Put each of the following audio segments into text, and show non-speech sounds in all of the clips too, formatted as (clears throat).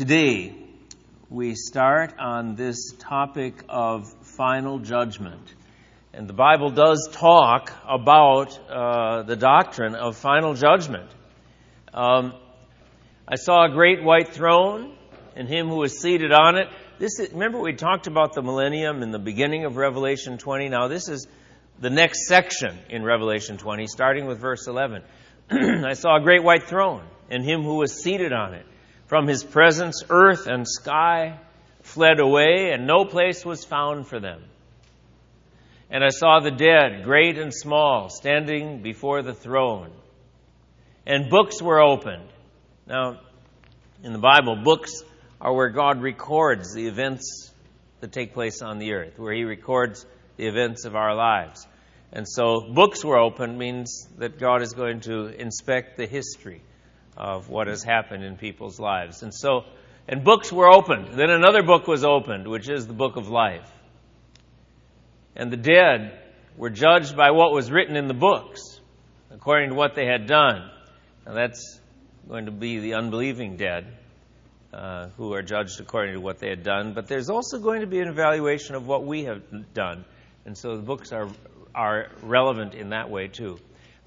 Today, we start on this topic of final judgment. And the Bible does talk about uh, the doctrine of final judgment. Um, I saw a great white throne and him who was seated on it. This is, remember we talked about the millennium in the beginning of Revelation 20. Now this is the next section in Revelation 20, starting with verse 11. (clears throat) I saw a great white throne and him who was seated on it. From his presence, earth and sky fled away, and no place was found for them. And I saw the dead, great and small, standing before the throne. And books were opened. Now, in the Bible, books are where God records the events that take place on the earth, where He records the events of our lives. And so, books were opened means that God is going to inspect the history of what has happened in people's lives. And so, and books were opened. Then another book was opened, which is the book of life. And the dead were judged by what was written in the books, according to what they had done. Now that's going to be the unbelieving dead, uh, who are judged according to what they had done. But there's also going to be an evaluation of what we have done. And so the books are, are relevant in that way too.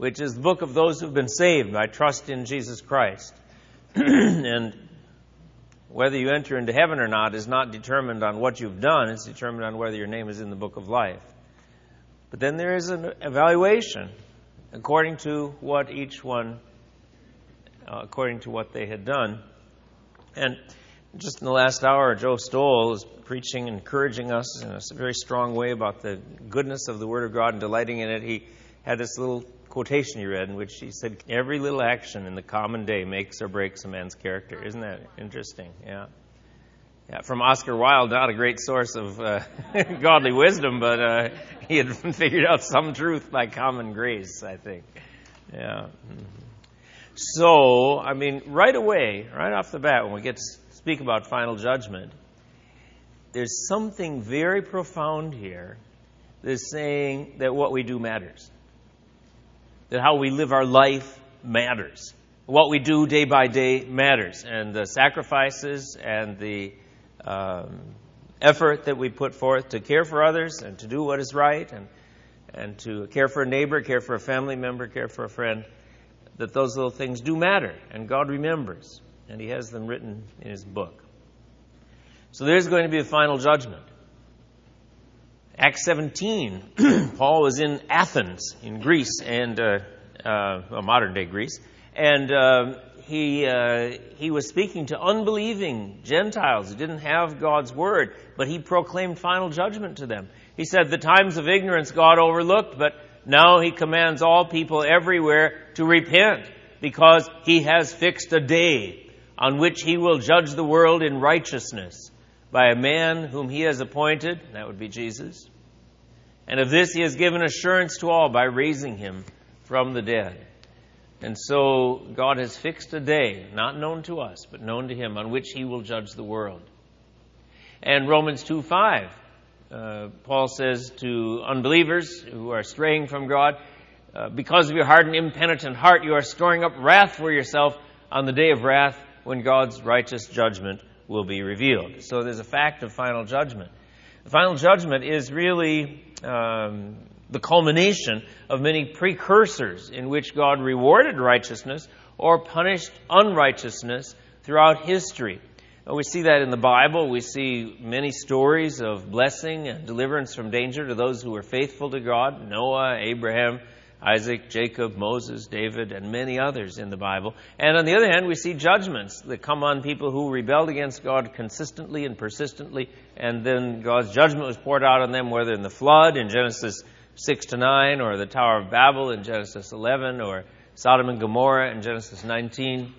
which is the book of those who've been saved by trust in Jesus Christ. (clears throat) and whether you enter into heaven or not is not determined on what you've done, it's determined on whether your name is in the book of life. But then there is an evaluation according to what each one, uh, according to what they had done. And just in the last hour, Joe Stoll is preaching, encouraging us in a very strong way about the goodness of the Word of God and delighting in it. He had this little quotation you read in which he said, Every little action in the common day makes or breaks a man's character. Isn't that interesting? Yeah. Yeah, from Oscar Wilde, not a great source of uh, (laughs) godly wisdom, but uh, he had (laughs) figured out some truth by common grace, I think. Yeah. Mm-hmm. So, I mean, right away, right off the bat, when we get to speak about final judgment, there's something very profound here that's saying that what we do matters that how we live our life matters. What we do day by day matters. And the sacrifices and the um, effort that we put forth to care for others and to do what is right and, and to care for a neighbor, care for a family member, care for a friend, that those little things do matter. And God remembers. And He has them written in His book. So there's going to be a final judgment. Acts 17, (clears throat) Paul was in Athens, in Greece, and uh, uh, modern day Greece, and uh, he uh, he was speaking to unbelieving Gentiles who didn't have God's word, but he proclaimed final judgment to them. He said, "The times of ignorance God overlooked, but now He commands all people everywhere to repent, because He has fixed a day on which He will judge the world in righteousness." by a man whom he has appointed, that would be Jesus. And of this he has given assurance to all by raising him from the dead. And so God has fixed a day, not known to us, but known to him, on which he will judge the world. And Romans 2 5, uh, Paul says to unbelievers who are straying from God, uh, because of your hardened, impenitent heart, you are storing up wrath for yourself on the day of wrath when God's righteous judgment will be revealed. So there's a fact of final judgment. The final judgment is really um, the culmination of many precursors in which God rewarded righteousness or punished unrighteousness throughout history. And we see that in the Bible. We see many stories of blessing and deliverance from danger to those who were faithful to God Noah, Abraham, Isaac, Jacob, Moses, David, and many others in the Bible. And on the other hand, we see judgments that come on people who rebelled against God consistently and persistently, and then God's judgment was poured out on them, whether in the flood in Genesis 6 to 9, or the Tower of Babel in Genesis 11, or Sodom and Gomorrah in Genesis 19,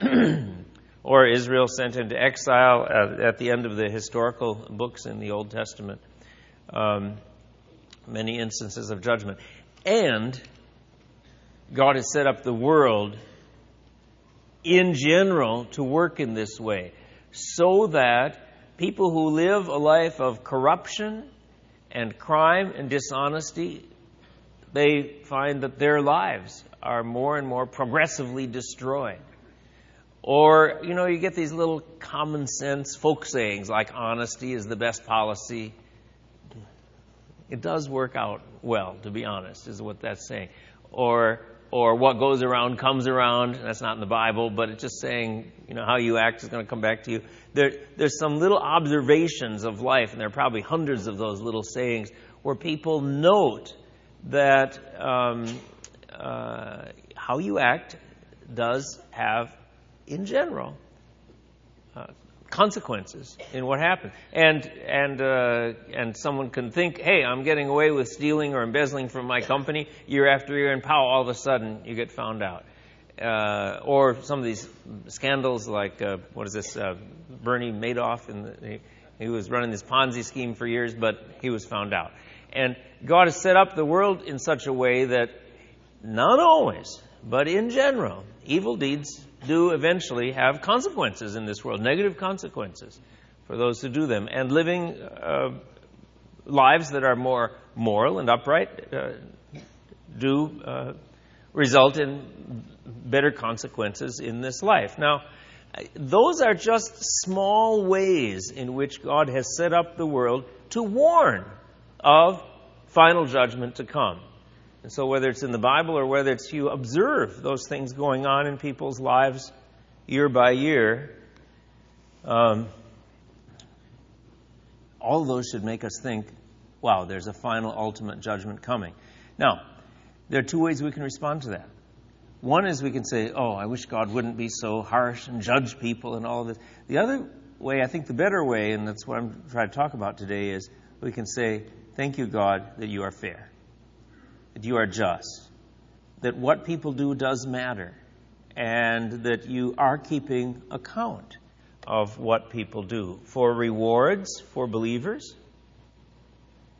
(clears throat) or Israel sent into exile at, the end of the historical books in the Old Testament. Um, many instances of judgment. And God has set up the world in general to work in this way so that people who live a life of corruption and crime and dishonesty they find that their lives are more and more progressively destroyed or, you know, you get these little common sense folk sayings like honesty is the best policy. It does work out well, to be honest, is what that's saying. Or, or what goes around comes around. That's not in the Bible, but it's just saying, you know, how you act is going to come back to you. There, there's some little observations of life, and there are probably hundreds of those little sayings where people note that um, uh, how you act does have in general, uh, consequences in what happens. And and uh, and someone can think, hey, I'm getting away with stealing or embezzling from my company year after year, and pow, all of a sudden you get found out. Uh, or some of these scandals, like uh, what is this, uh, Bernie Madoff, and he, he was running this Ponzi scheme for years, but he was found out. And God has set up the world in such a way that not always, but in general, evil deeds do eventually have consequences in this world, negative consequences for those who do them. And living uh, lives that are more moral and upright uh, do uh, result in better consequences in this life. Now, those are just small ways in which God has set up the world to warn of final judgment to come. And so, whether it's in the Bible or whether it's you observe those things going on in people's lives year by year, um, all those should make us think, wow, there's a final, ultimate judgment coming. Now, there are two ways we can respond to that. One is we can say, oh, I wish God wouldn't be so harsh and judge people and all of this. The other way, I think the better way, and that's what I'm trying to talk about today, is we can say, thank you, God, that you are fair that you are just, that what people do does matter, and that you are keeping account of what people do for rewards for believers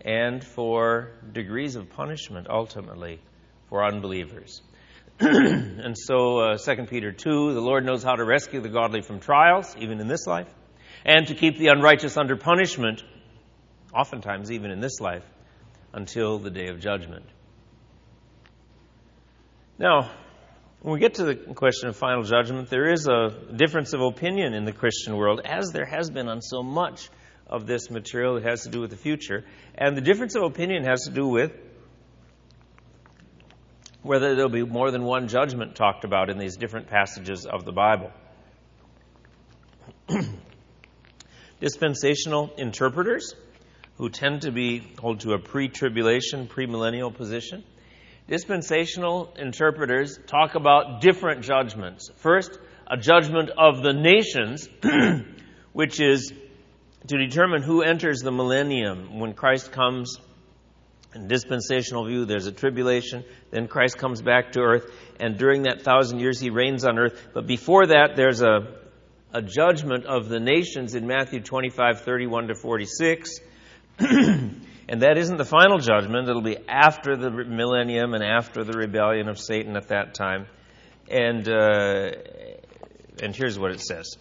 and for degrees of punishment ultimately for unbelievers. (clears throat) and so, uh, 2 Peter 2 the Lord knows how to rescue the godly from trials, even in this life, and to keep the unrighteous under punishment, oftentimes even in this life, until the day of judgment. Now, when we get to the question of final judgment, there is a difference of opinion in the Christian world, as there has been on so much of this material that has to do with the future. And the difference of opinion has to do with whether there'll be more than one judgment talked about in these different passages of the Bible. (clears throat) Dispensational interpreters, who tend to be hold to a pre-tribulation, premillennial position, dispensational interpreters talk about different judgments. First, a judgment of the nations, (clears throat) which is to determine who enters the millennium. When Christ comes, in dispensational view, there's a tribulation, then Christ comes back to earth, and during that thousand years he reigns on earth. But before that, there's a, a judgment of the nations in Matthew 25, 31 to 46. (clears throat) And that isn't the final judgment. It'll be after the millennium and after the rebellion of Satan at that time. And, uh, and here's what it says.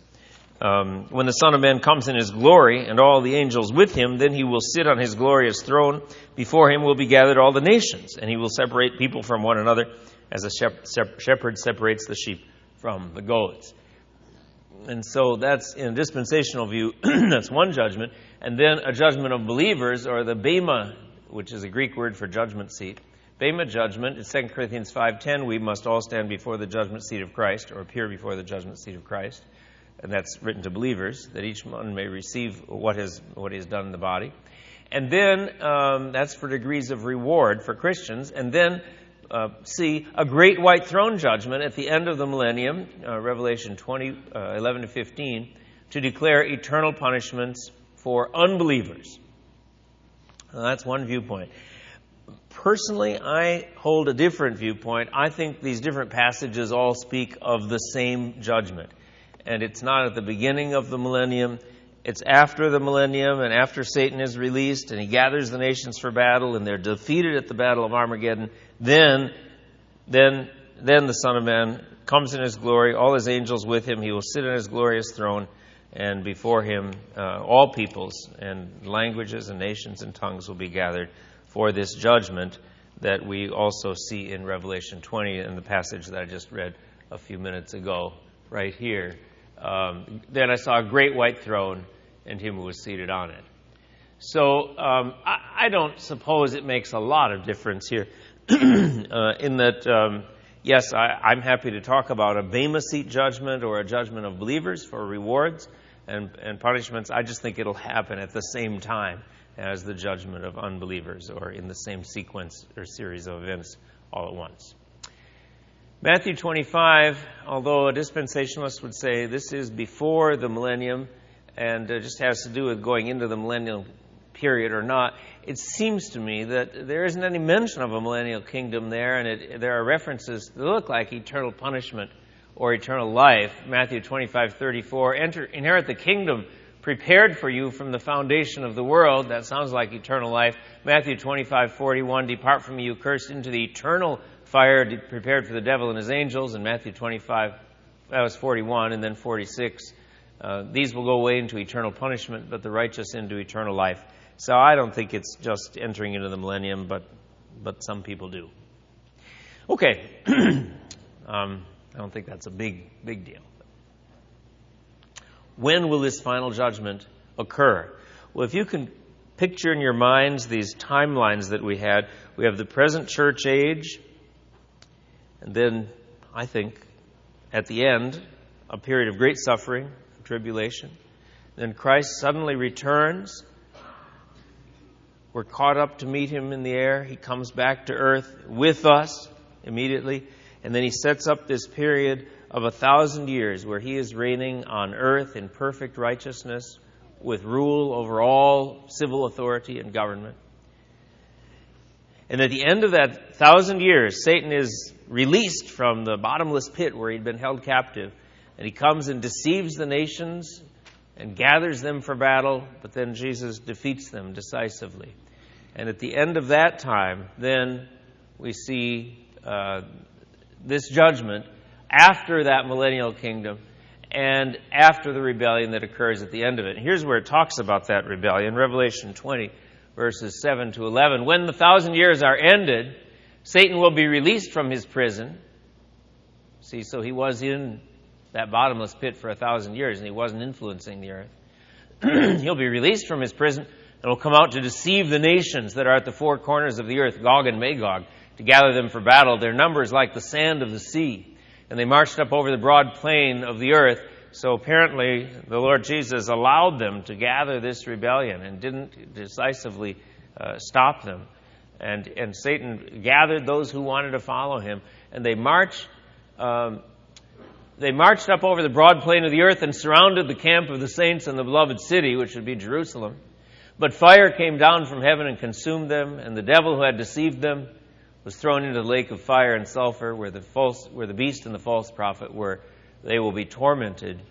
Um, when the Son of Man comes in his glory and all the angels with him, then he will sit on his glorious throne. Before him will be gathered all the nations, and he will separate people from one another as a shepherd separates the sheep from the goats. And so that's in a dispensational view, (clears throat) that's one judgment. And then a judgment of believers, or the Bema, which is a Greek word for judgment seat. Bema judgment, in 2 Corinthians 5.10, we must all stand before the judgment seat of Christ, or appear before the judgment seat of Christ. And that's written to believers, that each one may receive what, has, what he has done in the body. And then um, that's for degrees of reward for Christians. And then uh, see a great white throne judgment at the end of the millennium, uh, Revelation 20, uh, 11 to 15, to declare eternal punishments for unbelievers. Now, that's one viewpoint. Personally, I hold a different viewpoint. I think these different passages all speak of the same judgment. and it's not at the beginning of the millennium. It's after the millennium and after Satan is released and he gathers the nations for battle and they're defeated at the battle of Armageddon. Then, then, then the Son of Man comes in his glory, all his angels with him. He will sit on his glorious throne, and before him, uh, all peoples and languages and nations and tongues will be gathered for this judgment that we also see in Revelation 20 in the passage that I just read a few minutes ago, right here. Um, then I saw a great white throne and him who was seated on it. So um, I, I, don't suppose it makes a lot of difference here, (clears throat) in that, um, yes, I, am happy to talk about a Bema seat judgment or a judgment of believers for rewards and, and punishments. I just think it'll happen at the same time as the judgment of unbelievers or in the same sequence or series of events all at once. Matthew 25, although a dispensationalist would say this is before the millennium and uh, just has to do with going into the millennial period or not, it seems to me that there isn't any mention of a millennial kingdom there, and it, there are references that look like eternal punishment or eternal life. Matthew 25, 34, enter, inherit the kingdom prepared for you from the foundation of the world. That sounds like eternal life. Matthew 25, 41, depart from me, you cursed, into the eternal fire prepared for the devil and his angels. And Matthew 25, that was 41, and then 46, uh, these will go away into eternal punishment, but the righteous into eternal life. So I don't think it's just entering into the millennium, but, but some people do. Okay. (clears throat) um, I don't think that's a big, big deal. When will this final judgment occur? Well, if you can picture in your minds these timelines that we had, we have the present church age, and then I think at the end, a period of great suffering, tribulation. Then Christ suddenly returns. We're caught up to meet him in the air. He comes back to earth with us immediately. And then he sets up this period of a thousand years where he is reigning on earth in perfect righteousness with rule over all civil authority and government. And at the end of that thousand years, Satan is released from the bottomless pit where he'd been held captive. And he comes and deceives the nations and gathers them for battle, but then Jesus defeats them decisively. And at the end of that time, then we see uh, this judgment after that millennial kingdom and after the rebellion that occurs at the end of it. And here's where it talks about that rebellion Revelation 20, verses 7 to 11. When the thousand years are ended, Satan will be released from his prison. See, so he was in that bottomless pit for a thousand years and he wasn't influencing the earth. (clears throat) He'll be released from his prison and will come out to deceive the nations that are at the four corners of the earth, Gog and Magog, to gather them for battle. Their number is like the sand of the sea and they marched up over the broad plain of the earth. So apparently, the Lord Jesus allowed them to gather this rebellion and didn't decisively uh, stop them. And, and Satan gathered those who wanted to follow him, and they marched. Um, they marched up over the broad plain of the earth and surrounded the camp of the saints and the beloved city, which would be Jerusalem. But fire came down from heaven and consumed them, and the devil who had deceived them was thrown into the lake of fire and sulfur where the false where the beast and the false prophet were. They will be tormented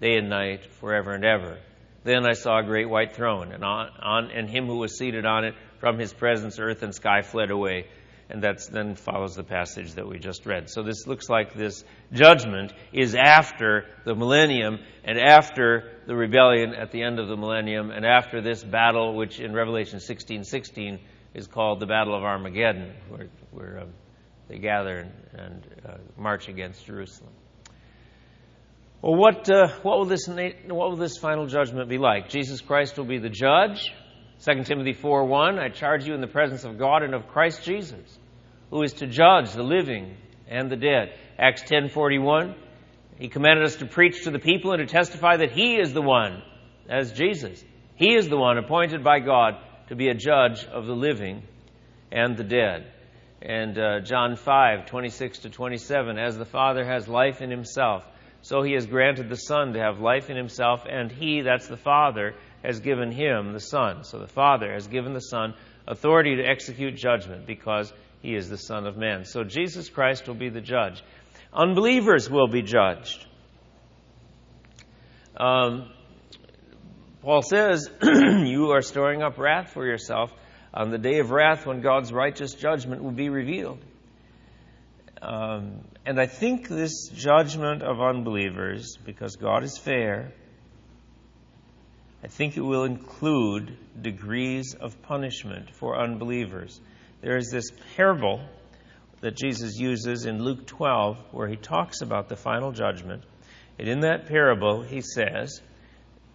day and night forever and ever. Then i saw a great white throne and on, on and him who was seated on it from his presence earth and sky fled away and that then follows the passage that we just read so this looks like this judgment is after the millennium and after the rebellion at the end of the millennium and after this battle which in revelation 16 16 is called the Battle of Armageddon, where, where um, they gather and, and uh, march against Jerusalem. Well, what, uh, what, will this, what will this final judgment be like? Jesus Christ will be the judge. 2 Timothy 4 1, I charge you in the presence of God and of Christ Jesus, who is to judge the living and the dead. Acts 10:41, he commanded us to preach to the people and to testify that he is the one, as Jesus. He is the one appointed by God to be a judge of the living and the dead. And uh, John 5, 26 to 27, as the Father has life in himself, so he has granted the Son to have life in himself, and he, that's the Father, has given him, the Son. So the Father has given the Son authority to execute judgment because he is the Son of Man. So Jesus Christ will be the judge. Unbelievers will be judged. Um, Paul says, (clears throat) You are storing up wrath for yourself on the day of wrath when God's righteous judgment will be revealed. Um, and I think this judgment of unbelievers, because God is fair, I think it will include degrees of punishment for unbelievers. There is this parable that Jesus uses in Luke 12 where he talks about the final judgment. And in that parable, he says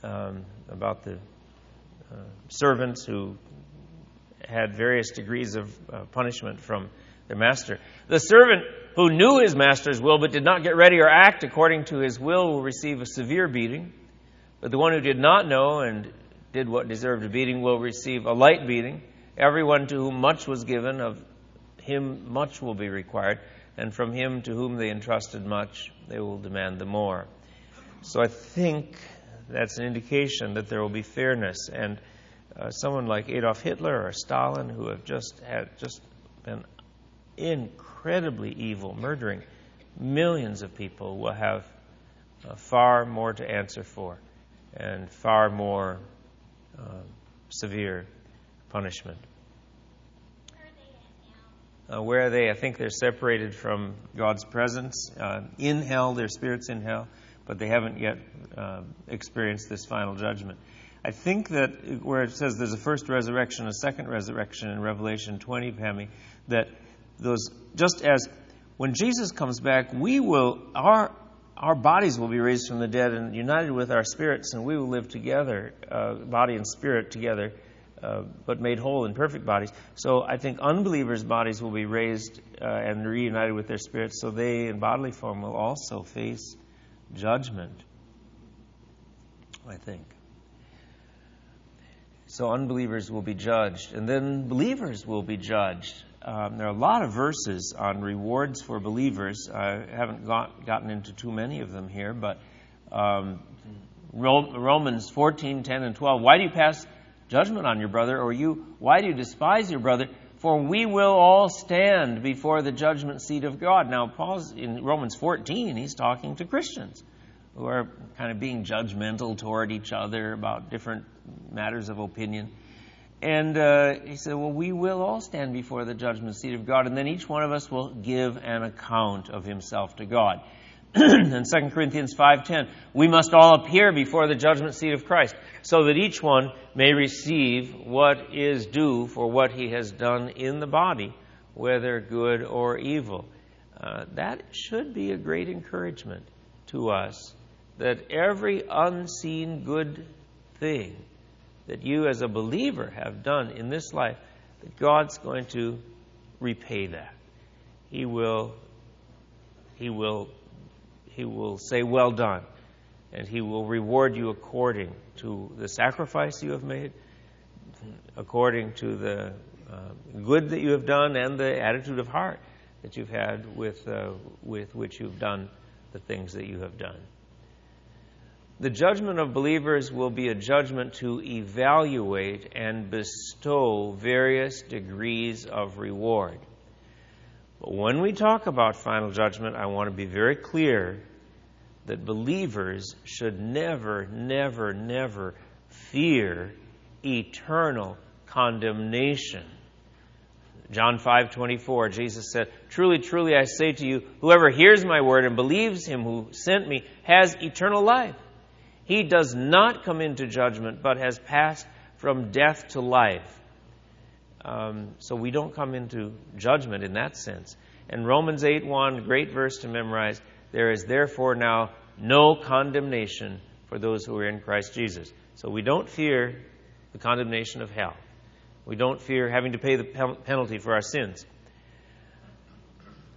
um, about the uh, servants who had various degrees of uh, punishment from their master. The servant who knew his master's will but did not get ready or act according to his will will receive a severe beating. But the one who did not know and did what deserved a beating will receive a light beating. Everyone to whom much was given, of him much will be required, and from him to whom they entrusted much, they will demand the more. So I think that's an indication that there will be fairness. And uh, someone like Adolf Hitler or Stalin, who have just had just been incredibly evil, murdering millions of people, will have uh, far more to answer for and far more uh, severe punishment. Uh, where are they? I think they're separated from God's presence uh, in hell. Their spirits in hell, but they haven't yet uh, experienced this final judgment. I think that where it says there's a first resurrection, a second resurrection in Revelation 20, Pammy, that those just as when Jesus comes back, we will our our bodies will be raised from the dead and united with our spirits, and we will live together, uh, body and spirit together, uh, but made whole in perfect bodies. So I think unbelievers' bodies will be raised uh, and reunited with their spirits, so they, in bodily form, will also face judgment. I think. So unbelievers will be judged, and then believers will be judged. Um, there are a lot of verses on rewards for believers. I haven't got, gotten into too many of them here, but um, Romans 14, 10, and 12. Why do you pass judgment on your brother, or you, why do you despise your brother? For we will all stand before the judgment seat of God. Now, Paul's in Romans 14, he's talking to Christians who are kind of being judgmental toward each other about different matters of opinion. And uh, he said, Well, we will all stand before the judgment seat of God, and then each one of us will give an account of himself to God. (clears throat) in 2 Corinthians 5:10, we must all appear before the judgment seat of Christ, so that each one may receive what is due for what he has done in the body, whether good or evil. Uh, that should be a great encouragement to us that every unseen good thing that you as a believer have done in this life, that God's going to repay that. He will he will he will say well done and he will reward you according to the sacrifice you have made, according to the uh, good that you have done and the attitude of heart that you've had with uh, with which you've done the things that you have done. The judgment of believers will be a judgment to evaluate and bestow various degrees of reward. But when we talk about final judgment, I want to be very clear that believers should never, never, never fear eternal condemnation. John 5:24 Jesus said, "Truly, truly I say to you, whoever hears my word and believes him who sent me has eternal life." He does not come into judgment, but has passed from death to life. Um, so we don't come into judgment in that sense. And Romans 8 1, great verse to memorize. There is therefore now no condemnation for those who are in Christ Jesus. So we don't fear the condemnation of hell. We don't fear having to pay the penalty for our sins.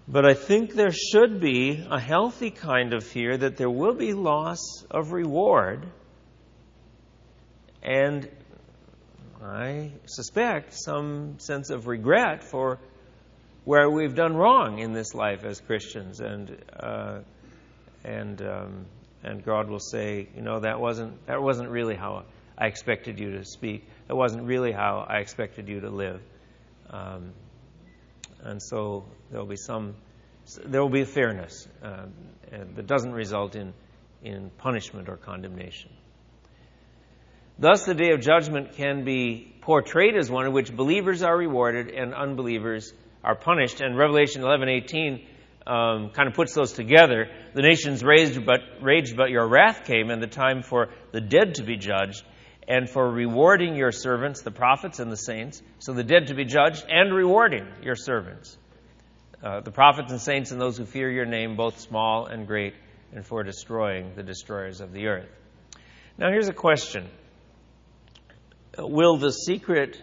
But I think there should be a healthy kind of fear that there will be loss of reward. And I suspect some sense of regret for where we've done wrong in this life as Christians. And, uh, and, um, and God will say, you know, that wasn't, that wasn't really how I expected you to speak. That wasn't really how I expected you to live. Um, and so there will be some, there will be a fairness uh, that doesn't result in, in punishment or condemnation. Thus, the day of judgment can be portrayed as one in which believers are rewarded and unbelievers are punished. And Revelation 11:18 um, kind of puts those together. The nations raged but, raged, but your wrath came, and the time for the dead to be judged, and for rewarding your servants, the prophets and the saints. So the dead to be judged, and rewarding your servants, uh, the prophets and saints, and those who fear your name, both small and great, and for destroying the destroyers of the earth. Now, here's a question Will the secret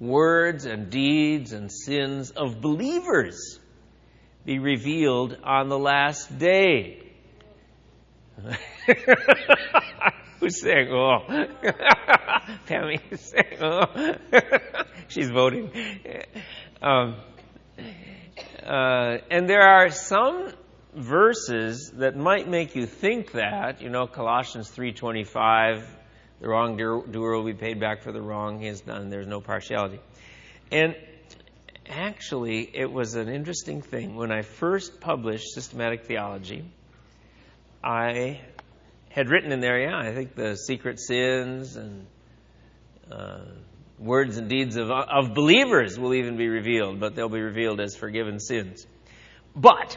words and deeds and sins of believers be revealed on the last day. (laughs) Oh? Pammy is saying, oh. She's voting. Um, uh, and there are some verses that might make you think that, you know, Colossians 3.25, the wrongdoer will be paid back for the wrong he has done. There's no partiality. And actually, it was an interesting thing. When I first published Systematic Theology, I had written in there, yeah, I think the secret sins and uh, words and deeds of, of believers will even be revealed, but they'll be revealed as forgiven sins. But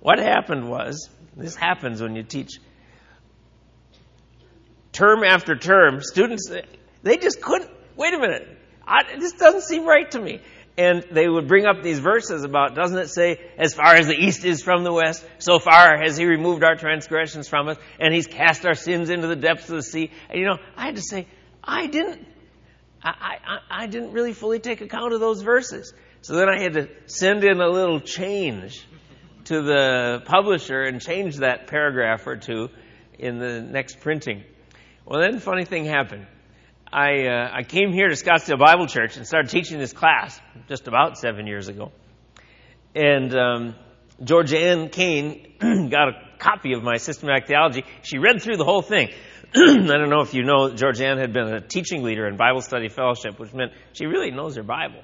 what happened was, this happens when you teach term after term, students, they just couldn't, wait a minute, I, this doesn't seem right to me and they would bring up these verses about, doesn't it say, as far as the east is from the west, so far has he removed our transgressions from us, and he's cast our sins into the depths of the sea. And you know, I had to say, I didn't, I, I, I didn't really fully take account of those verses. So then I had to send in a little change to the publisher and change that paragraph or two in the next printing. Well, then funny thing happened. I, uh, I came here to Scottsdale Bible Church and started teaching this class just about seven years ago. And um, George Ann Kane (clears throat) got a copy of my systematic theology. She read through the whole thing. (clears throat) I don't know if you know, George Ann had been a teaching leader in Bible study fellowship, which meant she really knows her Bible.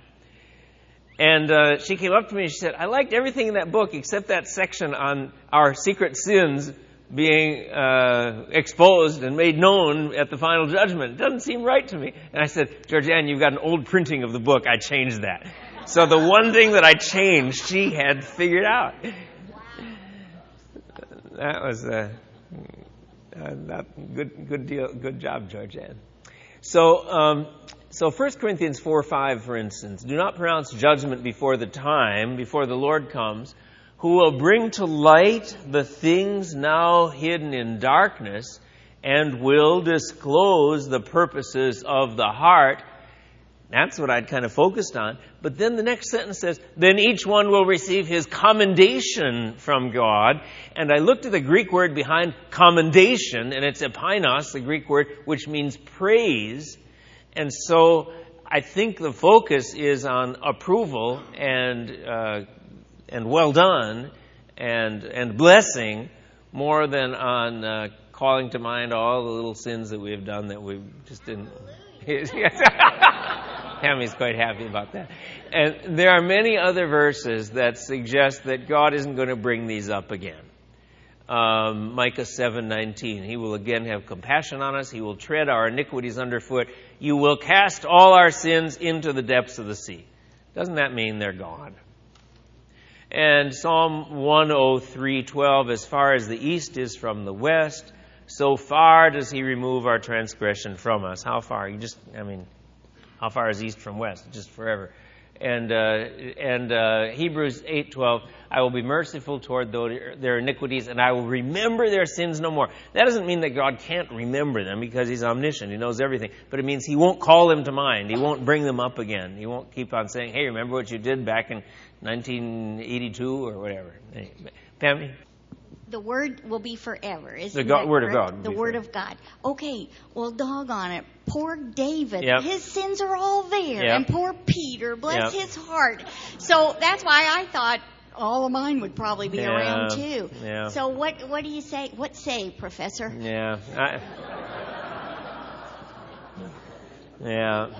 And uh, she came up to me and she said, I liked everything in that book except that section on our secret sins being uh, exposed and made known at the final judgment. It doesn't seem right to me. And I said, Georgianne, you've got an old printing of the book. I changed that. So the one thing that I changed, she had figured out. That was a uh, good, good deal, good job, Georgianne. So, um, so 1 Corinthians 4 5, for instance, do not pronounce judgment before the time, before the Lord comes who will bring to light the things now hidden in darkness and will disclose the purposes of the heart. That's what I'd kind of focused on. But then the next sentence says, then each one will receive his commendation from God. And I looked at the Greek word behind commendation, and it's epainos, the Greek word, which means praise. And so I think the focus is on approval and uh, and well done and, and blessing more than on uh, calling to mind all the little sins that we have done that we just didn't. (laughs) Tammy's quite happy about that. And there are many other verses that suggest that God isn't going to bring these up again. Um, Micah 7:19. He will again have compassion on us. He will tread our iniquities underfoot. You will cast all our sins into the depths of the sea. Doesn't that mean they're gone? And Psalm 103:12 as far as the east is from the west, so far does he remove our transgression from us. How far? You just I mean, how far is east from west? Just forever. And uh, and uh, Hebrews 8:12, I will be merciful toward their iniquities, and I will remember their sins no more. That doesn't mean that God can't remember them because He's omniscient; He knows everything. But it means He won't call them to mind. He won't bring them up again. He won't keep on saying, "Hey, remember what you did back in 1982 or whatever. Pammy? The word will be forever, isn't the God, word correct? of God. The word forever. of God. Okay, well, doggone it. Poor David, yep. his sins are all there. Yep. And poor Peter, bless yep. his heart. So that's why I thought all of mine would probably be yeah, around too. Yeah. So what what do you say? What say, Professor? Yeah. I, yeah.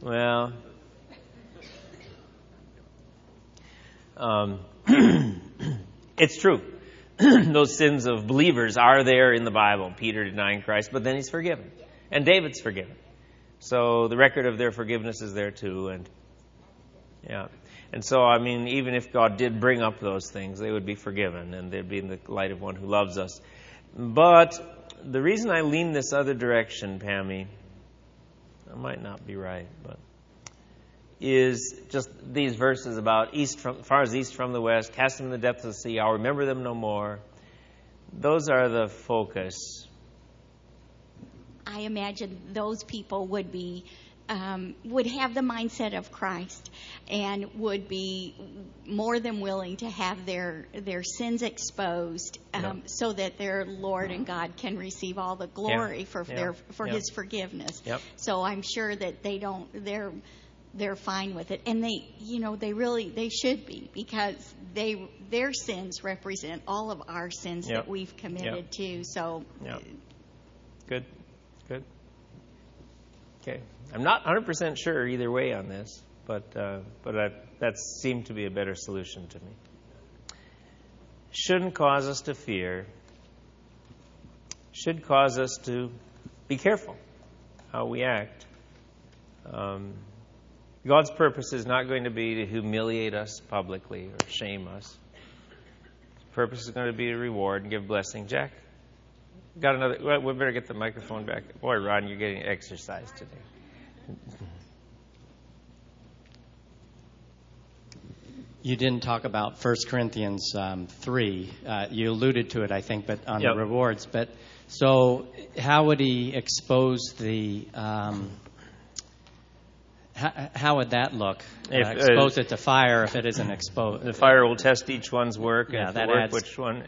Well, um, (clears throat) it's true (clears throat) those sins of believers are there in the Bible. Peter denying Christ, but then he's forgiven. And David's forgiven. So the record of their forgiveness is there too. And yeah. And so, I mean, even if God did bring up those things, they would be forgiven and they'd be in the light of one who loves us. But the reason I lean this other direction, Pammy, I might not be right, but is just these verses about east from far as east from the west, cast them in the depths of the sea, I'll remember them no more. Those are the focus. I imagine those people would be um, would have the mindset of Christ and would be more than willing to have their their sins exposed um, Yep. so that their Lord and God can receive all the glory Yeah. for Yeah. their for Yeah. His forgiveness. Yep. So I'm sure that they don't they're they're fine with it and they you know they really they should be because they their sins represent all of our sins Yep. that we've committed to so Yep. Good. Good. Okay. I'm not 100% sure either way on this, but uh, but I, that seemed to be a better solution to me. Shouldn't cause us to fear. Should cause us to be careful how we act. Um, God's purpose is not going to be to humiliate us publicly or shame us. His purpose is going to be to reward and give blessing. Jack, got another. Well, we better get the microphone back. Boy, Ron, you're getting exercise today. You didn't talk about 1 Corinthians um, 3. Uh, you alluded to it, I think, but on Yep. the rewards. But so, how would he expose the? Um, how, how would that look? If, uh, uh, expose it to fire if it isn't exposed. The fire will test each one's work, Yeah, and that work, adds- which one.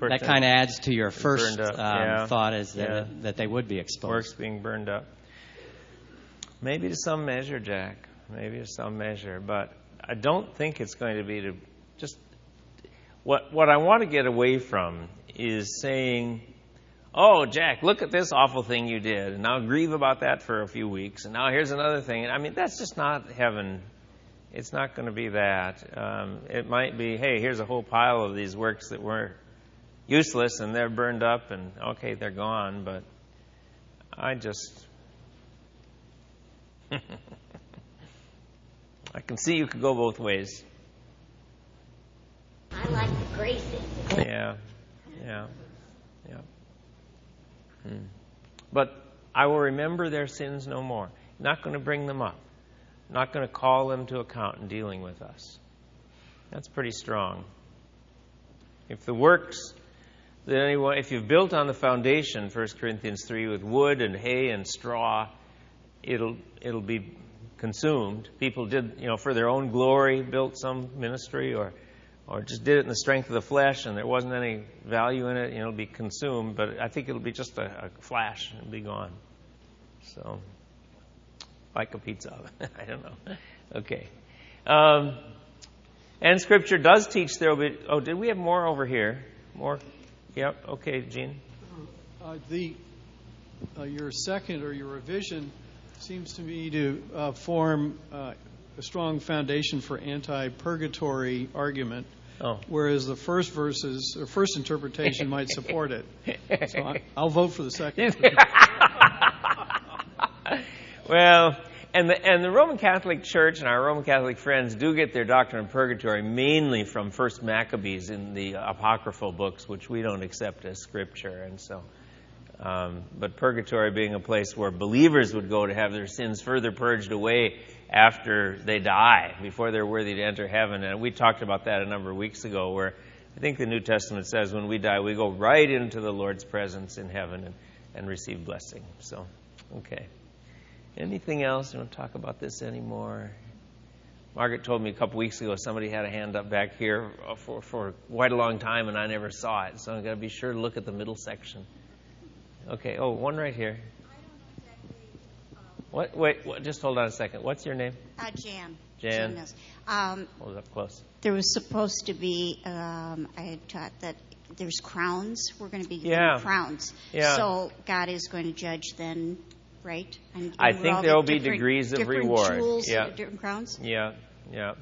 That kind of adds to your first um, yeah. thought is that Yeah. it, that they would be exposed. works being burned up. Maybe to some measure, Jack. Maybe to some measure, but I don't think it's going to be to just what what I want to get away from is saying, "Oh, Jack, look at this awful thing you did, and now grieve about that for a few weeks, and now here's another thing." I mean, that's just not heaven. It's not going to be that. Um, it might be, "Hey, here's a whole pile of these works that were useless, and they're burned up, and okay, they're gone." But I just (laughs) I can see you could go both ways. I like the graces. Yeah, yeah. But I will remember their sins no more. Not going to bring them up. Not going to call them to account in dealing with us. That's pretty strong. If the works that anyone, if you've built on the foundation, 1 Corinthians 3, with wood and hay and straw, it'll it'll be consumed. People did, you know, for their own glory, built some ministry, or or just did it in the strength of the flesh, and there wasn't any value in it. You know, it'll be consumed. But I think it'll be just a, a flash and be gone. So, like a pizza oven. (laughs) I don't know. Okay. Um, and Scripture does teach there will be. Oh, did we have more over here? More? Yep. Okay, Gene. Uh, the uh, your second or your revision seems to me to uh, form uh, a strong foundation for anti-purgatory argument. Whereas the first verses or first interpretation might support it. So I, I'll vote for the second. (laughs) well, and the and the Roman Catholic Church and our Roman Catholic friends do get their doctrine of purgatory mainly from First Maccabees in the apocryphal books, which we don't accept as scripture, and so. Um, but purgatory being a place where believers would go to have their sins further purged away after they die, before they're worthy to enter heaven. And we talked about that a number of weeks ago, where I think the New Testament says when we die, we go right into the Lord's presence in heaven and, and receive blessing. So, okay. Anything else? Want to talk about this anymore? Margaret told me a couple weeks ago somebody had a hand up back here uh, for, for quite a long time, and I never saw it. So I'm going to be sure to look at the middle section. Okay. Oh, one right here. What? Wait. What, just hold on a second. What's your name? Uh, Jan. Jan. Um, Hold up close. there was supposed to be, um, I had taught that there's crowns. We're going to be Yeah. crowns. Yeah. So God is going to judge then, right? And I think there the will be degrees of different reward. Jewels, Yeah. Different crowns. Yeah. Yeah.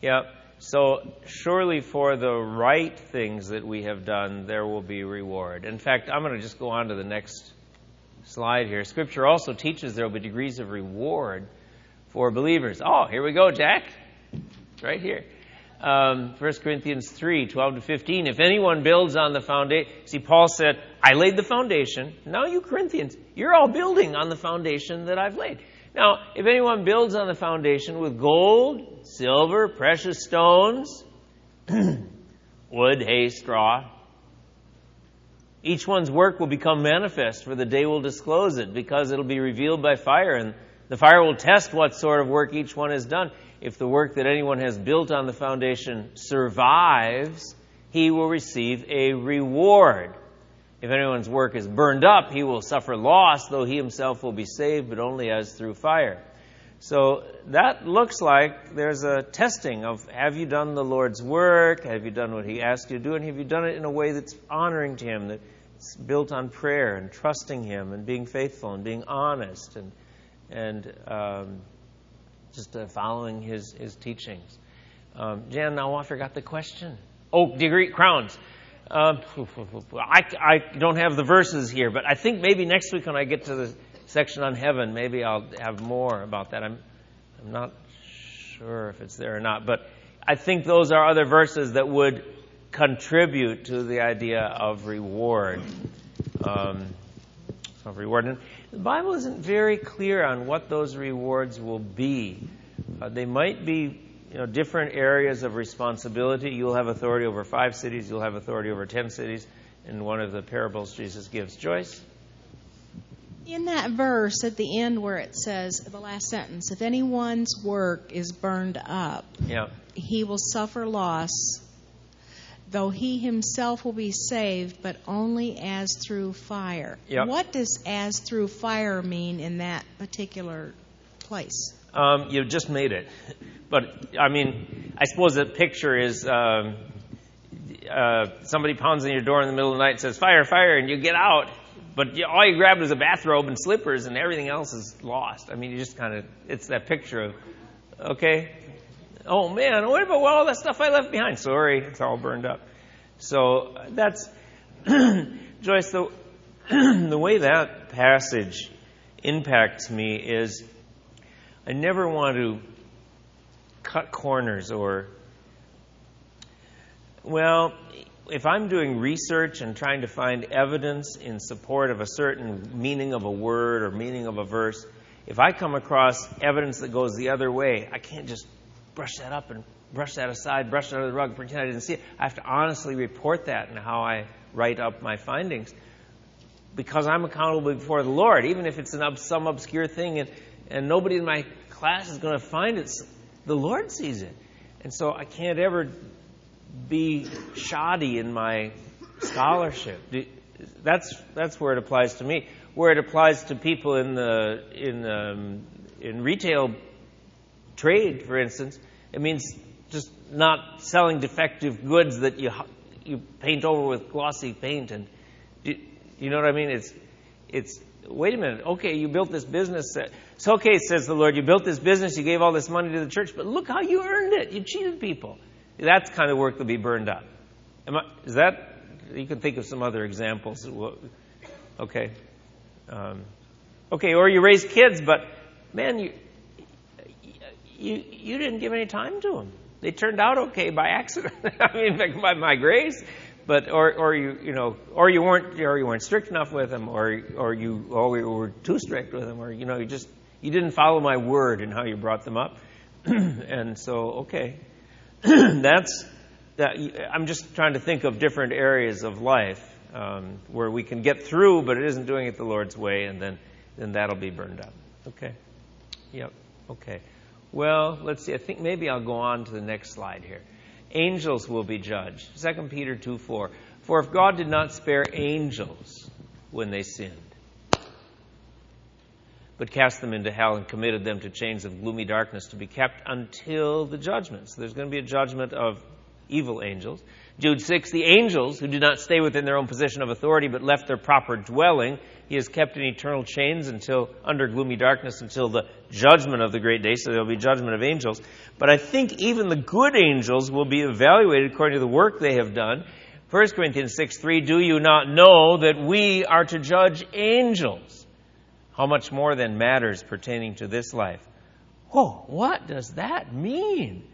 Yeah. So, surely for the right things that we have done, there will be reward. In fact, I'm going to just go on to the next slide here. Scripture also teaches there will be degrees of reward for believers. Oh, here we go, Jack. Right here. Um, 1 Corinthians 3 12 to 15. If anyone builds on the foundation, see, Paul said, I laid the foundation. Now, you Corinthians, you're all building on the foundation that I've laid. Now, if anyone builds on the foundation with gold, silver, precious stones, (clears throat) wood, hay, straw, each one's work will become manifest, for the day will disclose it, because it'll be revealed by fire, and the fire will test what sort of work each one has done. If the work that anyone has built on the foundation survives, he will receive a reward. If anyone's work is burned up, he will suffer loss, though he himself will be saved, but only as through fire. So that looks like there's a testing of have you done the Lord's work? Have you done what He asked you to do? And have you done it in a way that's honoring to Him, that's built on prayer and trusting Him and being faithful and being honest and, and um, just uh, following His, his teachings? Um, Jan, now I forgot the question. Oh, degree crowns. Um, I, I don't have the verses here, but I think maybe next week when I get to the section on heaven, maybe I'll have more about that. I'm, I'm not sure if it's there or not, but I think those are other verses that would contribute to the idea of reward. Um, of reward. And the Bible isn't very clear on what those rewards will be. Uh, they might be you know, different areas of responsibility. You'll have authority over five cities, you'll have authority over ten cities. In one of the parables Jesus gives. Joyce? In that verse at the end where it says, the last sentence, if anyone's work is burned up, yeah. he will suffer loss, though he himself will be saved, but only as through fire. Yep. What does as through fire mean in that particular place? Um, you just made it. But, I mean, I suppose the picture is um, uh, somebody pounds on your door in the middle of the night and says, fire, fire, and you get out but you, all you grabbed was a bathrobe and slippers, and everything else is lost. I mean, you just kind of, it's that picture of, okay, oh man, what about all that stuff I left behind? Sorry, it's all burned up. So that's, (clears throat) Joyce, the, (clears throat) the way that passage impacts me is I never want to cut corners or, well, if I'm doing research and trying to find evidence in support of a certain meaning of a word or meaning of a verse, if I come across evidence that goes the other way, I can't just brush that up and brush that aside, brush it under the rug, pretend I didn't see it. I have to honestly report that in how I write up my findings because I'm accountable before the Lord, even if it's some obscure thing and, and nobody in my class is going to find it. The Lord sees it. And so I can't ever be shoddy in my scholarship. That's that's where it applies to me. Where it applies to people in the in um, in retail trade, for instance, it means just not selling defective goods that you you paint over with glossy paint and you know what I mean? It's it's wait a minute. Okay, you built this business. It's okay, says the Lord. You built this business. You gave all this money to the church, but look how you earned it. You cheated people. That's kind of work that'll be burned up. I, is that? You can think of some other examples. Okay. Um, okay, or you raise kids, but man, you, you, you didn't give any time to them. They turned out okay by accident. (laughs) I mean, by my grace. But or or you you know or you weren't or you weren't strict enough with them or or you or were too strict with them or you know you just you didn't follow my word in how you brought them up. (clears throat) and so okay, (clears throat) that's that. I'm just trying to think of different areas of life um, where we can get through, but it isn't doing it the Lord's way, and then then that'll be burned up. Okay. Yep. Okay. Well, let's see. I think maybe I'll go on to the next slide here. Angels will be judged. 2 Peter 2 4. For if God did not spare angels when they sinned, but cast them into hell and committed them to chains of gloomy darkness to be kept until the judgment. So there's going to be a judgment of evil angels. Jude 6, the angels who did not stay within their own position of authority but left their proper dwelling, he is kept in eternal chains until under gloomy darkness until the judgment of the great day. So there will be judgment of angels. But I think even the good angels will be evaluated according to the work they have done. 1 Corinthians 6 3, do you not know that we are to judge angels? How much more than matters pertaining to this life? Oh, what does that mean?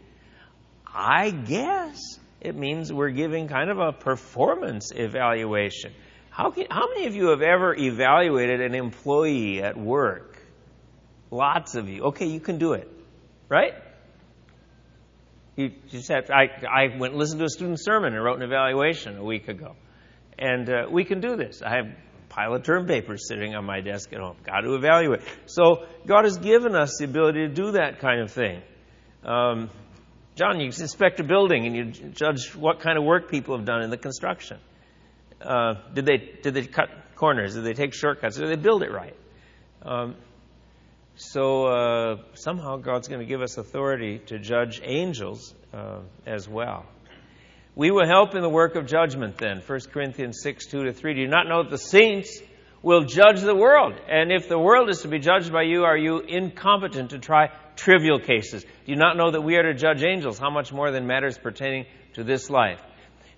I guess it means we're giving kind of a performance evaluation. How, can, how many of you have ever evaluated an employee at work? Lots of you. Okay, you can do it, right? You just have. To, I I went and listened to a student sermon and wrote an evaluation a week ago, and uh, we can do this. I have a pile of term papers sitting on my desk at home. Got to evaluate. So God has given us the ability to do that kind of thing. Um, John, you inspect a building and you judge what kind of work people have done in the construction. Uh, did they did they cut corners? Did they take shortcuts? Did they build it right? Um, so uh, somehow God's going to give us authority to judge angels uh, as well. We will help in the work of judgment then. 1 Corinthians 6, 2 to 3. Do you not know that the saints will judge the world? And if the world is to be judged by you, are you incompetent to try trivial cases? Do you not know that we are to judge angels? How much more than matters pertaining to this life?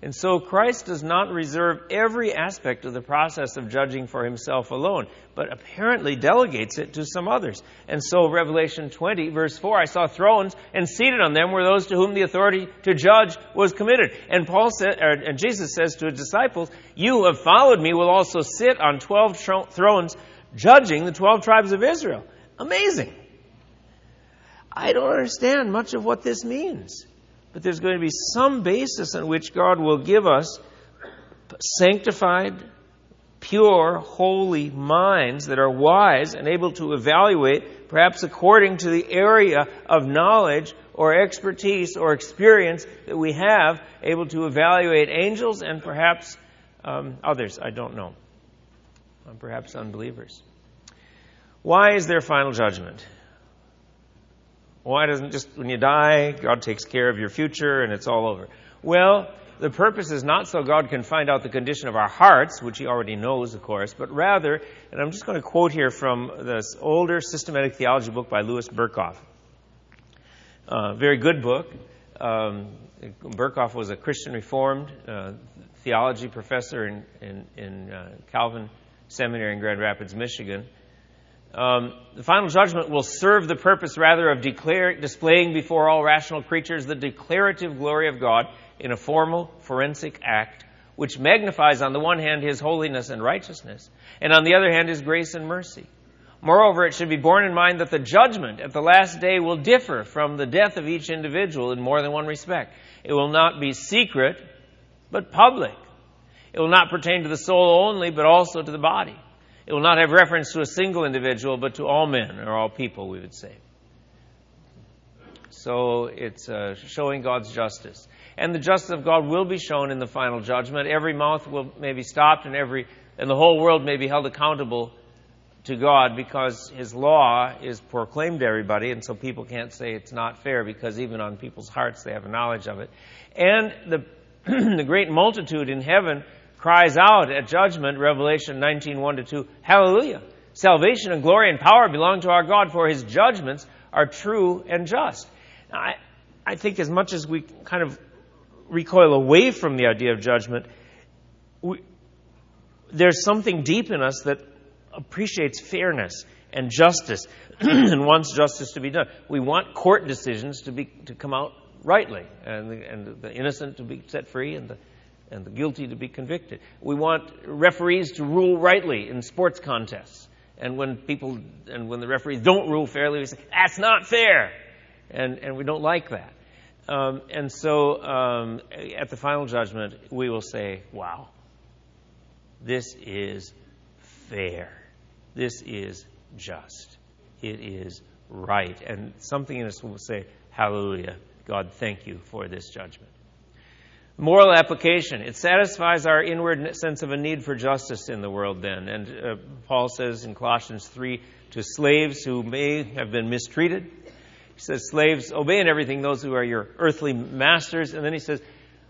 And so Christ does not reserve every aspect of the process of judging for himself alone, but apparently delegates it to some others. And so Revelation 20, verse 4, I saw thrones, and seated on them were those to whom the authority to judge was committed. And Paul said, or, and Jesus says to his disciples, You who have followed me will also sit on 12 thrones, judging the 12 tribes of Israel. Amazing. I don't understand much of what this means but there's going to be some basis on which God will give us sanctified, pure, holy minds that are wise and able to evaluate, perhaps according to the area of knowledge or expertise or experience that we have, able to evaluate angels and perhaps um, others. I don't know. Perhaps unbelievers. Why is there final judgment? Why doesn't just when you die, God takes care of your future and it's all over? Well, the purpose is not so God can find out the condition of our hearts, which He already knows, of course, but rather, and I'm just going to quote here from this older systematic theology book by Louis Berkhof. Uh, very good book. Um, Berkhof was a Christian Reformed uh, theology professor in, in, in uh, Calvin Seminary in Grand Rapids, Michigan. Um, the final judgment will serve the purpose rather of declare, displaying before all rational creatures the declarative glory of God in a formal forensic act which magnifies on the one hand his holiness and righteousness, and on the other hand his grace and mercy. Moreover, it should be borne in mind that the judgment at the last day will differ from the death of each individual in more than one respect. It will not be secret, but public. It will not pertain to the soul only, but also to the body. It will not have reference to a single individual, but to all men or all people, we would say. So it's uh, showing God's justice. And the justice of God will be shown in the final judgment. Every mouth will may be stopped and every and the whole world may be held accountable to God because his law is proclaimed to everybody, and so people can't say it's not fair because even on people's hearts they have a knowledge of it. And the (clears throat) the great multitude in heaven cries out at judgment, Revelation 19, 1 to 2, Hallelujah! Salvation and glory and power belong to our God, for his judgments are true and just. Now, I, I think as much as we kind of recoil away from the idea of judgment, we, there's something deep in us that appreciates fairness and justice (clears throat) and wants justice to be done. We want court decisions to be to come out rightly and the, and the innocent to be set free and the and the guilty to be convicted. We want referees to rule rightly in sports contests. And when people and when the referees don't rule fairly, we say that's not fair, and and we don't like that. Um, and so um, at the final judgment, we will say, "Wow, this is fair. This is just. It is right." And something in us will say, "Hallelujah, God, thank you for this judgment." Moral application. It satisfies our inward sense of a need for justice in the world, then. And uh, Paul says in Colossians 3 to slaves who may have been mistreated, he says, Slaves, obey in everything those who are your earthly masters. And then he says,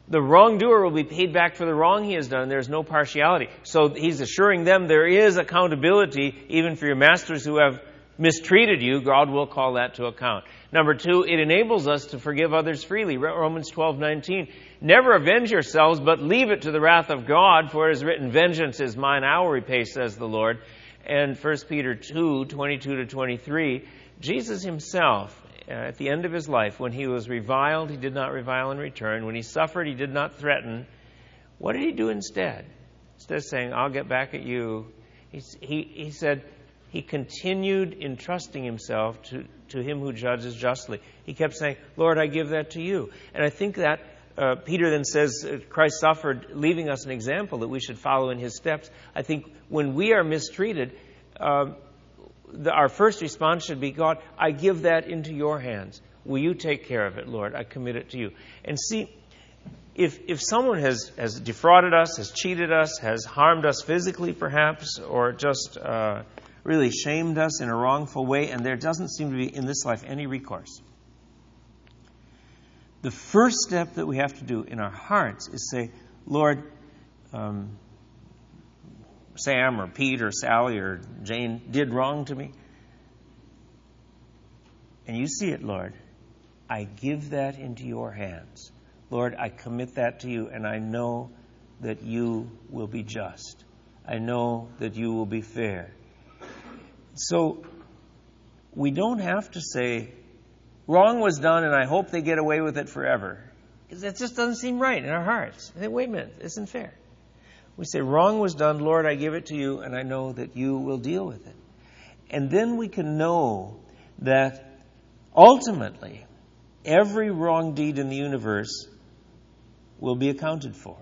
the wrongdoer will be paid back for the wrong he has done. There's no partiality. So he's assuring them there is accountability even for your masters who have mistreated you. God will call that to account. Number two, it enables us to forgive others freely. Romans 12:19. Never avenge yourselves, but leave it to the wrath of God, for it is written, "Vengeance is mine; I will repay," says the Lord. And 1 Peter 2:22 to 23. Jesus himself uh, at the end of his life, when he was reviled, he did not revile in return. When he suffered, he did not threaten. What did he do instead? Instead of saying, I'll get back at you, he, he, he said, he continued entrusting himself to, to him who judges justly. He kept saying, Lord, I give that to you. And I think that uh, Peter then says uh, Christ suffered, leaving us an example that we should follow in his steps. I think when we are mistreated, uh, the, our first response should be, God, I give that into your hands. Will you take care of it, Lord? I commit it to you. And see, if, if someone has, has defrauded us, has cheated us, has harmed us physically perhaps, or just uh, really shamed us in a wrongful way, and there doesn't seem to be in this life any recourse, the first step that we have to do in our hearts is say, Lord, um, Sam or Pete or Sally or Jane did wrong to me. And you see it, Lord. I give that into your hands. Lord, I commit that to you, and I know that you will be just. I know that you will be fair. So we don't have to say, wrong was done, and I hope they get away with it forever. Because that just doesn't seem right in our hearts. I think, wait a minute, this isn't fair. We say, Wrong was done, Lord, I give it to you, and I know that you will deal with it. And then we can know that ultimately, every wrong deed in the universe will be accounted for.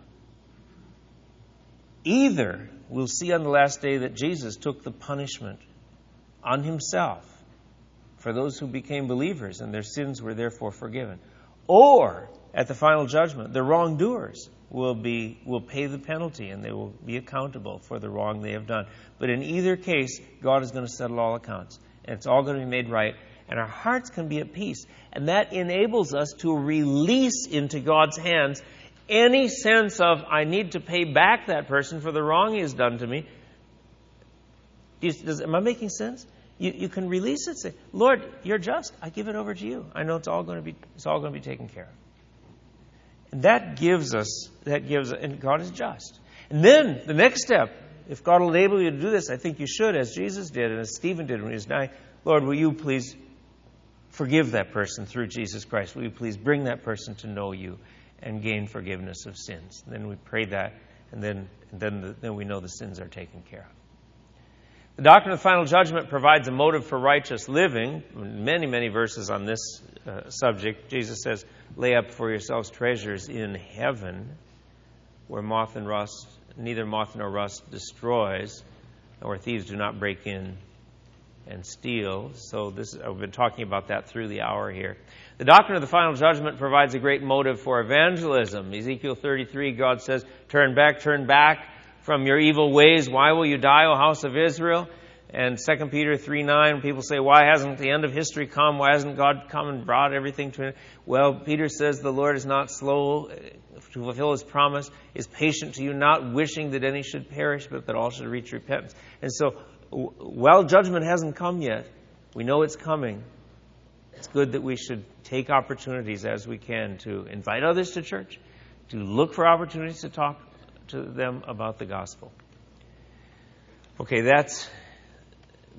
Either we'll see on the last day that Jesus took the punishment on himself for those who became believers and their sins were therefore forgiven. Or, at the final judgment, the wrongdoers will be will pay the penalty and they will be accountable for the wrong they have done. But in either case, God is going to settle all accounts. And it's all going to be made right. And our hearts can be at peace. And that enables us to release into God's hands any sense of, I need to pay back that person for the wrong he has done to me. Does, am I making sense? You, you can release it. Say, Lord, you're just. I give it over to you. I know it's all going to be, it's all going to be taken care of. And that gives us, that gives, and God is just. And then the next step, if God will enable you to do this, I think you should, as Jesus did and as Stephen did when he was dying. Lord, will you please forgive that person through Jesus Christ? Will you please bring that person to know you and gain forgiveness of sins? And then we pray that, and then, and then, the, then we know the sins are taken care of. The doctrine of the final judgment provides a motive for righteous living. Many, many verses on this uh, subject. Jesus says, Lay up for yourselves treasures in heaven, where moth and rust, neither moth nor rust destroys, or thieves do not break in and steal. So this I've been talking about that through the hour here. The doctrine of the final judgment provides a great motive for evangelism. Ezekiel 33, God says, "Turn back, turn back from your evil ways. Why will you die, O house of Israel?" And 2 Peter 3 9, people say, Why hasn't the end of history come? Why hasn't God come and brought everything to an end? Well, Peter says the Lord is not slow uh, to fulfill his promise, is patient to you, not wishing that any should perish, but that all should reach repentance. And so, while judgment hasn't come yet, we know it's coming. It's good that we should take opportunities as we can to invite others to church, to look for opportunities to talk to them about the gospel. Okay, that's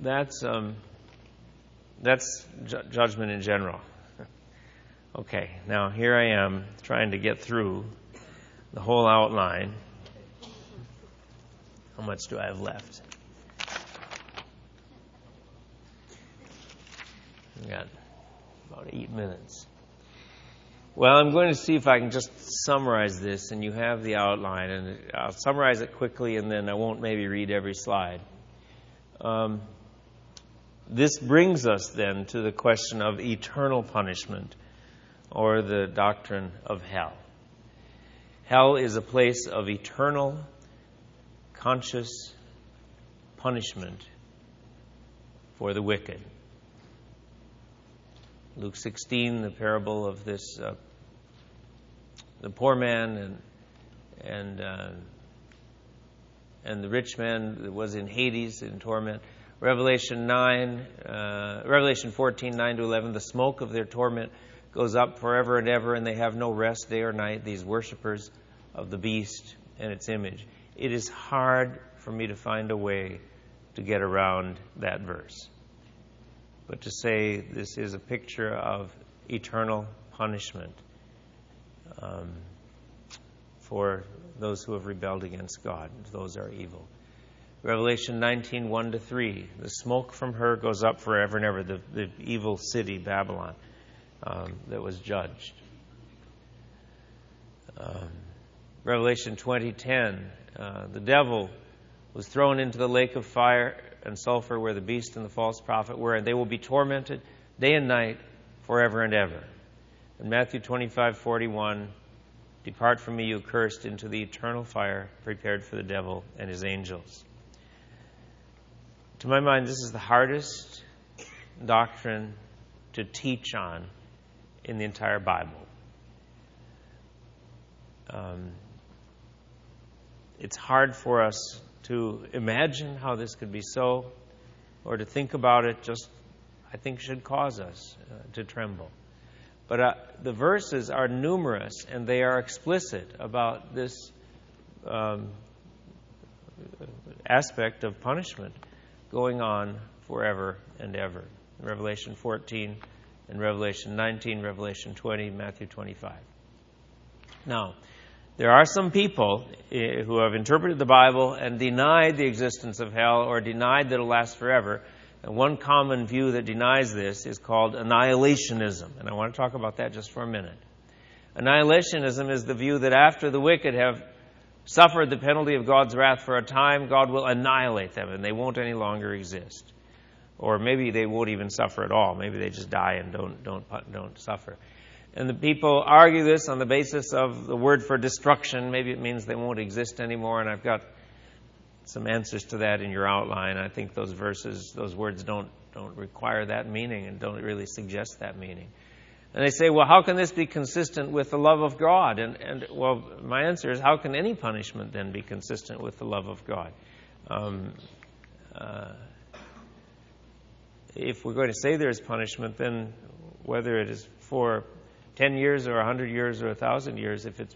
that's um, that's ju- judgment in general. okay, now here I am trying to get through the whole outline. How much do I have left? I got about eight minutes. Well, I'm going to see if I can just summarize this, and you have the outline, and I'll summarize it quickly, and then I won't maybe read every slide. Um, this brings us then to the question of eternal punishment or the doctrine of hell. Hell is a place of eternal, conscious punishment for the wicked. Luke 16, the parable of this uh, the poor man and and uh, and the rich man that was in Hades in torment. Revelation 9, uh, Revelation 14, 9 to 11, the smoke of their torment goes up forever and ever, and they have no rest day or night, these worshippers of the beast and its image. It is hard for me to find a way to get around that verse. But to say this is a picture of eternal punishment um, for those who have rebelled against God, those are evil. Revelation 19, 1 to 3. The smoke from her goes up forever and ever, the, the evil city, Babylon, um, that was judged. Um, Revelation 20:10, uh, the devil was thrown into the lake of fire and sulfur where the beast and the false prophet were, and they will be tormented day and night forever and ever. In Matthew 25:41, depart from me, you cursed, into the eternal fire prepared for the devil and his angels. To my mind, this is the hardest doctrine to teach on in the entire Bible. Um, it's hard for us to imagine how this could be so, or to think about it just, I think, should cause us uh, to tremble. But uh, the verses are numerous and they are explicit about this um, aspect of punishment going on forever and ever. Revelation 14 and Revelation 19, Revelation 20, Matthew 25. Now, there are some people eh, who have interpreted the Bible and denied the existence of hell or denied that it'll last forever. And one common view that denies this is called annihilationism. And I want to talk about that just for a minute. Annihilationism is the view that after the wicked have suffered the penalty of God's wrath for a time, God will annihilate them and they won't any longer exist. Or maybe they won't even suffer at all. Maybe they just die and don't, don't, don't suffer. And the people argue this on the basis of the word for destruction. Maybe it means they won't exist anymore. And I've got some answers to that in your outline. I think those verses, those words don't, don't require that meaning and don't really suggest that meaning. And they say, well, how can this be consistent with the love of God? And, and well, my answer is, how can any punishment then be consistent with the love of God? Um, uh, if we're going to say there is punishment, then whether it is for 10 years or 100 years or 1,000 years, if it's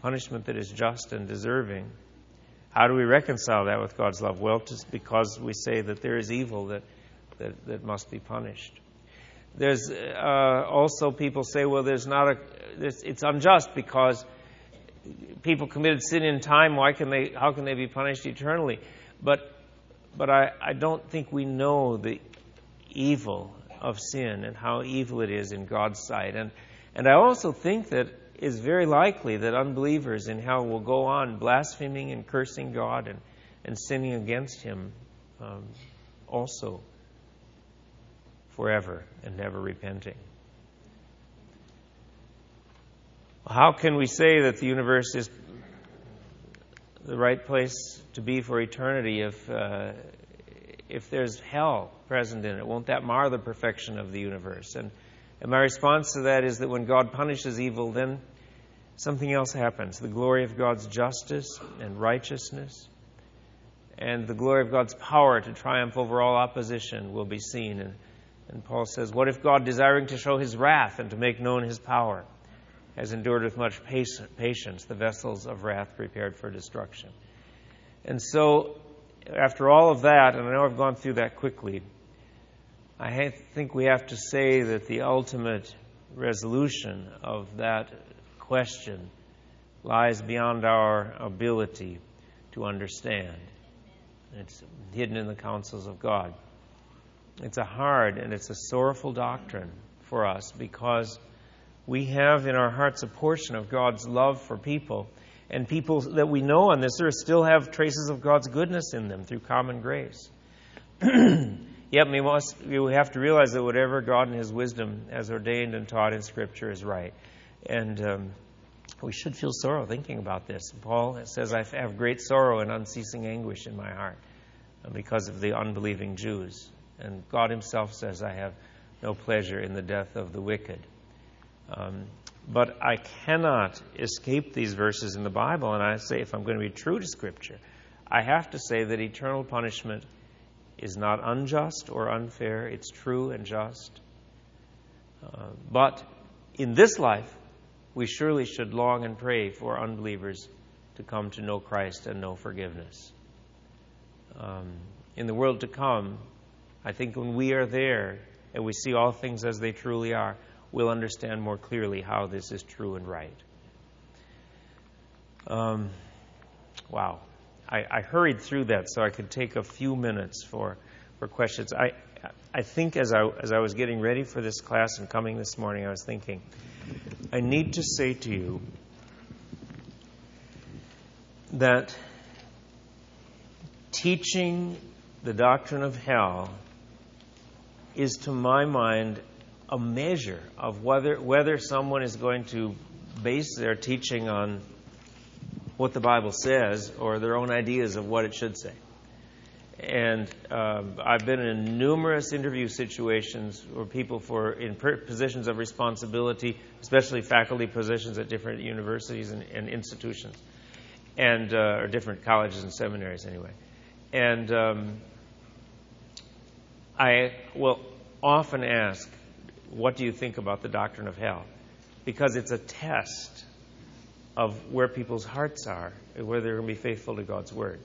punishment that is just and deserving, how do we reconcile that with God's love? Well, just because we say that there is evil that, that, that must be punished. There's uh, also people say, well, there's not a, it's unjust because people committed sin in time. Why can they? How can they be punished eternally? But, but I, I don't think we know the evil of sin and how evil it is in God's sight. And and I also think that it's very likely that unbelievers in hell will go on blaspheming and cursing God and, and sinning against Him um, also forever and never repenting. How can we say that the universe is the right place to be for eternity if, uh, if there's hell present in it? Won't that mar the perfection of the universe? And and my response to that is that when God punishes evil, then something else happens. The glory of God's justice and righteousness and the glory of God's power to triumph over all opposition will be seen. And, and Paul says, What if God, desiring to show his wrath and to make known his power, has endured with much patience the vessels of wrath prepared for destruction? And so, after all of that, and I know I've gone through that quickly, I think we have to say that the ultimate resolution of that question lies beyond our ability to understand. It's hidden in the counsels of God. It's a hard and it's a sorrowful doctrine for us because we have in our hearts a portion of God's love for people, and people that we know on this earth still have traces of God's goodness in them through common grace. (clears throat) Yet we, must, we have to realize that whatever God in His wisdom has ordained and taught in Scripture is right. And um, we should feel sorrow thinking about this. Paul says, I have great sorrow and unceasing anguish in my heart because of the unbelieving Jews. And God Himself says, I have no pleasure in the death of the wicked. Um, But I cannot escape these verses in the Bible, and I say if I'm going to be true to Scripture, I have to say that eternal punishment is not unjust or unfair, it's true and just. Uh, but in this life, we surely should long and pray for unbelievers to come to know Christ and know forgiveness. Um, in the world to come, I think when we are there and we see all things as they truly are, we'll understand more clearly how this is true and right. Um, wow. I, I, hurried through that so I could take a few minutes for, for questions. I, I think as I, as I was getting ready for this class and coming this morning, I was thinking, I need to say to you that teaching the doctrine of hell is, to my mind, a measure of whether, whether someone is going to base their teaching on what the Bible says or their own ideas of what it should say. And um, I've been in numerous interview situations where people for in positions of responsibility, especially faculty positions at different universities and, and institutions, and uh, or different colleges and seminaries anyway. And um, I will often ask, "What do you think about the doctrine of hell?" Because it's a test of where people's hearts are, and whether they're going to be faithful to God's word.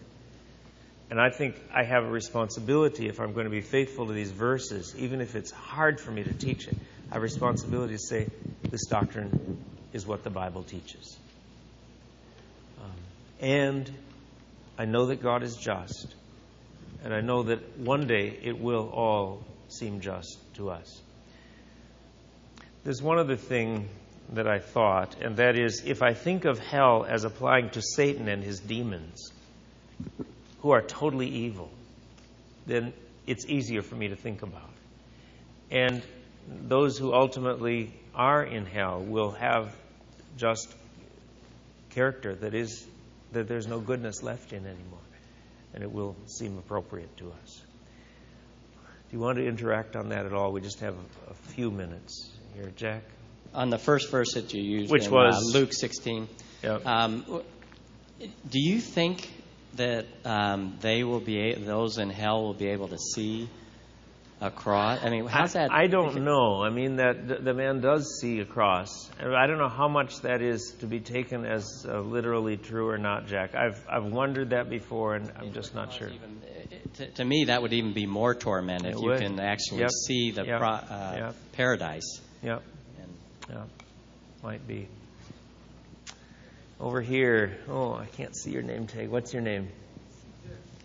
And I think I have a responsibility if I'm going to be faithful to these verses, even if it's hard for me to teach it. I have a responsibility to say this doctrine is what the Bible teaches. Um, and I know that God is just. And I know that one day it will all seem just to us. There's one other thing that I thought, and that is if I think of hell as applying to Satan and his demons, who are totally evil, then it's easier for me to think about. And those who ultimately are in hell will have just character that is that there's no goodness left in anymore, and it will seem appropriate to us. Do you want to interact on that at all? We just have a, few minutes here, Jack. On the first verse that you used, which in, was uh, Luke 16. Yep. Um, do you think that um, they will be those in hell will be able to see across? I mean, how's that? I, I don't know. I mean, that the man does see a across. I don't know how much that is to be taken as uh, literally true or not, Jack. I've I've wondered that before, and I'm just not sure. Even, to, to, me, that would even be more torment if it you would. can actually yep. see the yep. pro, uh, yep. paradise. Yep. And, yeah. Might be. Over here. Oh, I can't see your name tag. What's your name?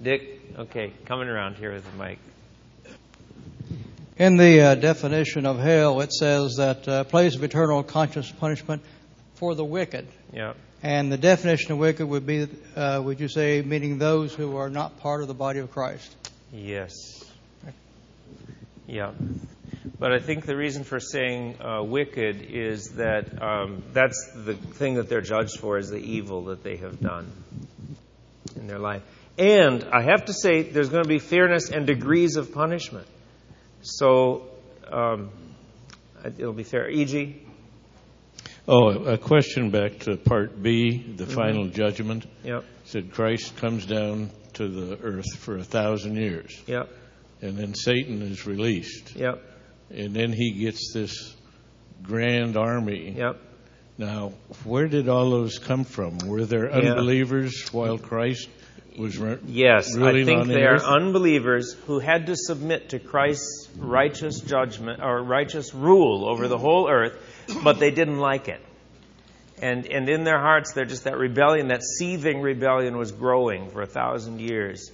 Dick. Okay, coming around here with the mic. In the uh, definition of hell, it says that uh, place of eternal conscious punishment for the wicked. Yeah. And the definition of wicked would be, uh, would you say, meaning those who are not part of the body of Christ? Yes. Yeah. But I think the reason for saying uh, wicked is that um, that's the thing that they're judged for is the evil that they have done in their life. And I have to say, there's going to be fairness and degrees of punishment. So um, it'll be fair. E.G.? Oh, a question back to part B, the mm-hmm. final judgment. Yep. Said Christ comes down to the earth for a thousand years. Yep. And then Satan is released. Yep. And then he gets this grand army. Yep. Now, where did all those come from? Were there Yeah. unbelievers while Christ was re- Yes, I think they are earth? unbelievers who had to submit to Christ's righteous judgment or righteous rule over the whole earth, but they didn't like it. And, and in their hearts, they're just that rebellion, that seething rebellion was growing for a thousand years.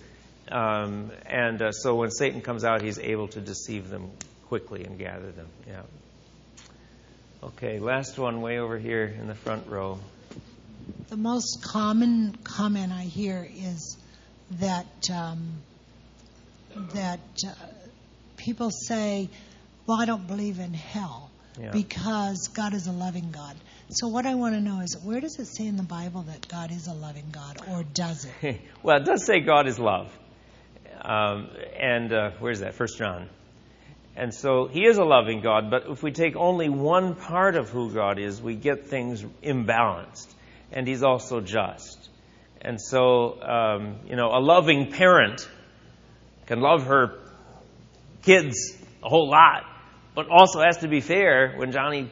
Um, and uh, so when Satan comes out, he's able to deceive them quickly and gather them. Yeah. Okay, last one way over here in the front row. The most common comment I hear is that um, that uh, people say, "Well, I don't believe in hell Yeah. because God is a loving God." So what I want to know is, where does it say in the Bible that God is a loving God, or does it? (laughs) well, it does say God is love. Um, and uh, where's that? First John. And so he is a loving God, but if we take only one part of who God is, we get things imbalanced. And he's also just. And so, um, you know, a loving parent can love her kids a whole lot, but also has to be fair when Johnny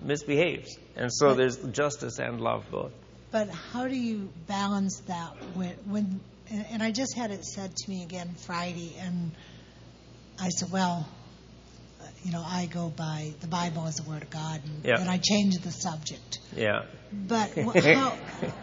misbehaves. And so there's justice and love both. But how do you balance that when, when and, I just had it said to me again Friday, and I said, well, you know, I go by the Bible as the Word of God, and, Yeah. and I change the subject. Yeah. But (laughs) how,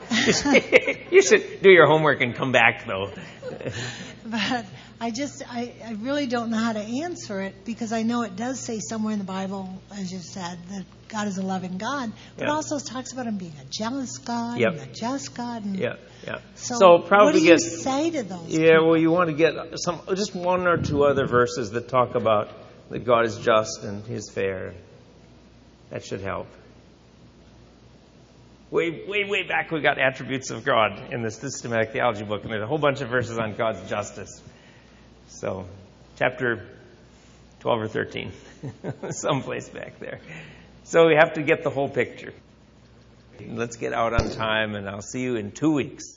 (laughs) you should do your homework and come back, though. (laughs) but I just, I, I really don't know how to answer it because I know it does say somewhere in the Bible, as you said, that God is a loving God, but Yeah. also talks about Him being a jealous God Yep. and a just God. And Yeah, yeah. So, So probably what do you get say to those? Yeah, well, you want to get some, just one or two other verses that talk about that God is just and He is fair. That should help. Way, way, way back, we got attributes of God in the systematic theology book, and there's a whole bunch of verses on God's justice. So, chapter 12 or 13, (laughs) someplace back there. So we have to get the whole picture. Let's get out on time, and I'll see you in two weeks.